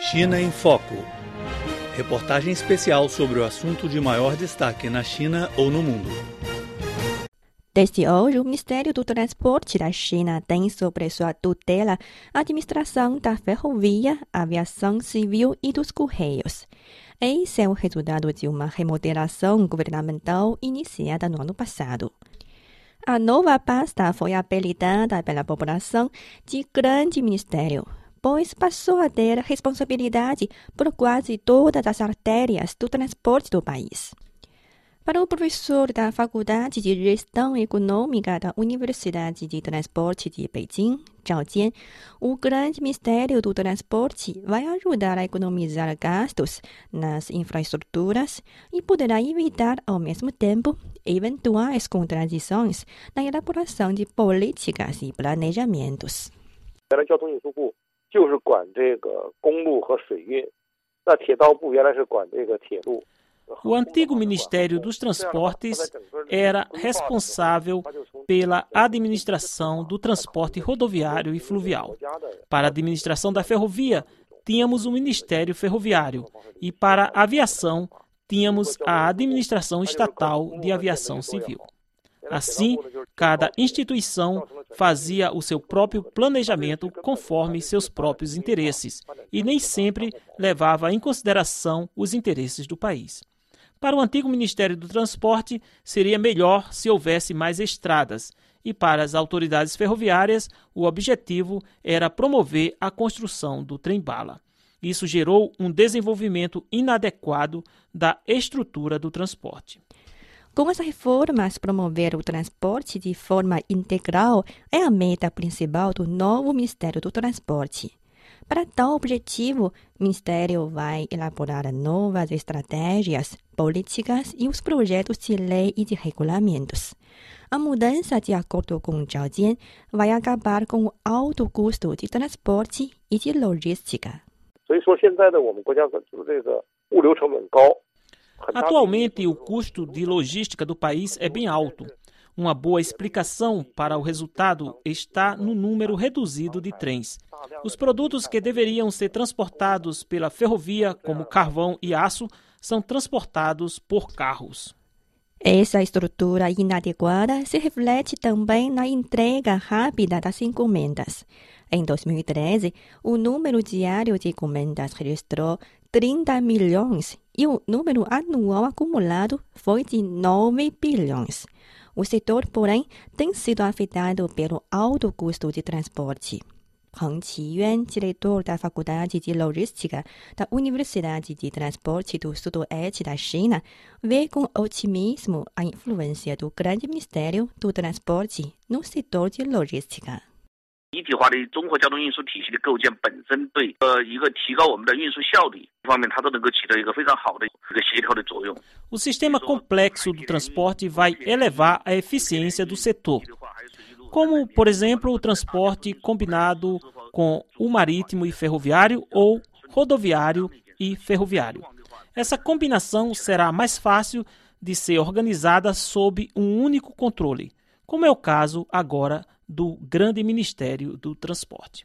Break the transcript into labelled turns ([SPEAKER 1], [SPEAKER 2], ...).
[SPEAKER 1] China em Foco. Reportagem especial sobre o assunto de maior destaque na China ou no mundo.
[SPEAKER 2] Desde hoje, o Ministério do Transporte da China tem sobre sua tutela a administração da ferrovia, aviação civil e dos correios. Esse é o resultado de uma remodelação governamental iniciada no ano passado. A nova pasta foi apelidada pela população de Grande Ministério, pois passou a ter responsabilidade por quase todas as artérias do transporte do país. Para o professor da Faculdade de Gestão Econômica da Universidade de Transporte de Beijing, Zhao Jian, o grande mistério do transporte vai ajudar a economizar gastos nas infraestruturas e poderá evitar, ao mesmo tempo, eventuais contradições na elaboração de políticas e planejamentos.
[SPEAKER 3] 就是管这个公路和水运，那铁道部原来是管这个铁路。
[SPEAKER 4] O antigo Ministério dos Transportes era responsável pela administração do transporte rodoviário e fluvial. Para a administração da ferrovia, tínhamos o Ministério Ferroviário e para a aviação, tínhamos a Administração Estatal de Aviação Civil. Assim, cada instituição fazia o seu próprio planejamento conforme seus próprios interesses e nem sempre levava em consideração os interesses do país. Para o antigo Ministério do Transporte, seria melhor se houvesse mais estradas, e para as autoridades ferroviárias, o objetivo era promover a construção do trem-bala. Isso gerou um desenvolvimento inadequado da estrutura do transporte.
[SPEAKER 2] Com as reformas, promover o transporte de forma integral é a meta principal do novo Ministério do Transporte. Para tal objetivo, o Ministério vai elaborar novas estratégias, políticas e os projetos de lei e de regulamentos. A mudança, de acordo com Zhao Jian, vai acabar com o alto custo de transporte e de logística.
[SPEAKER 3] 所以说，现在的我们国家就是这个物流成本高。
[SPEAKER 4] Atualmente, o custo de logística do país é bem alto. Uma boa explicação para o resultado está no número reduzido de trens. Os produtos que deveriam ser transportados pela ferrovia, como carvão e aço, são transportados por carros.
[SPEAKER 2] Essa estrutura inadequada se reflete também na entrega rápida das encomendas. Em 2013, o número diário de encomendas registrou 30 milhões e o número anual acumulado foi de 9 bilhões. O setor, porém, tem sido afetado pelo alto custo de transporte. Peng Qiyuan, diretor da Faculdade de Logística da Universidade de Transporte do Sudoeste da China, vê com otimismo a influência do grande Ministério do Transporte no setor de logística.
[SPEAKER 5] 一体化的综合交通运输体系的构建本身对呃一个提高我们的运输效率方面，它都能够起到一个非常好的一个协调的作用。
[SPEAKER 4] O sistema complexo do transporte vai elevar a eficiência do setor, como, por exemplo, o transporte combinado com o marítimo e ferroviário ou rodoviário e ferroviário. Essa combinação será mais fácil de ser organizada sob um único controle, como é o caso agora do Grande Ministério do Transporte.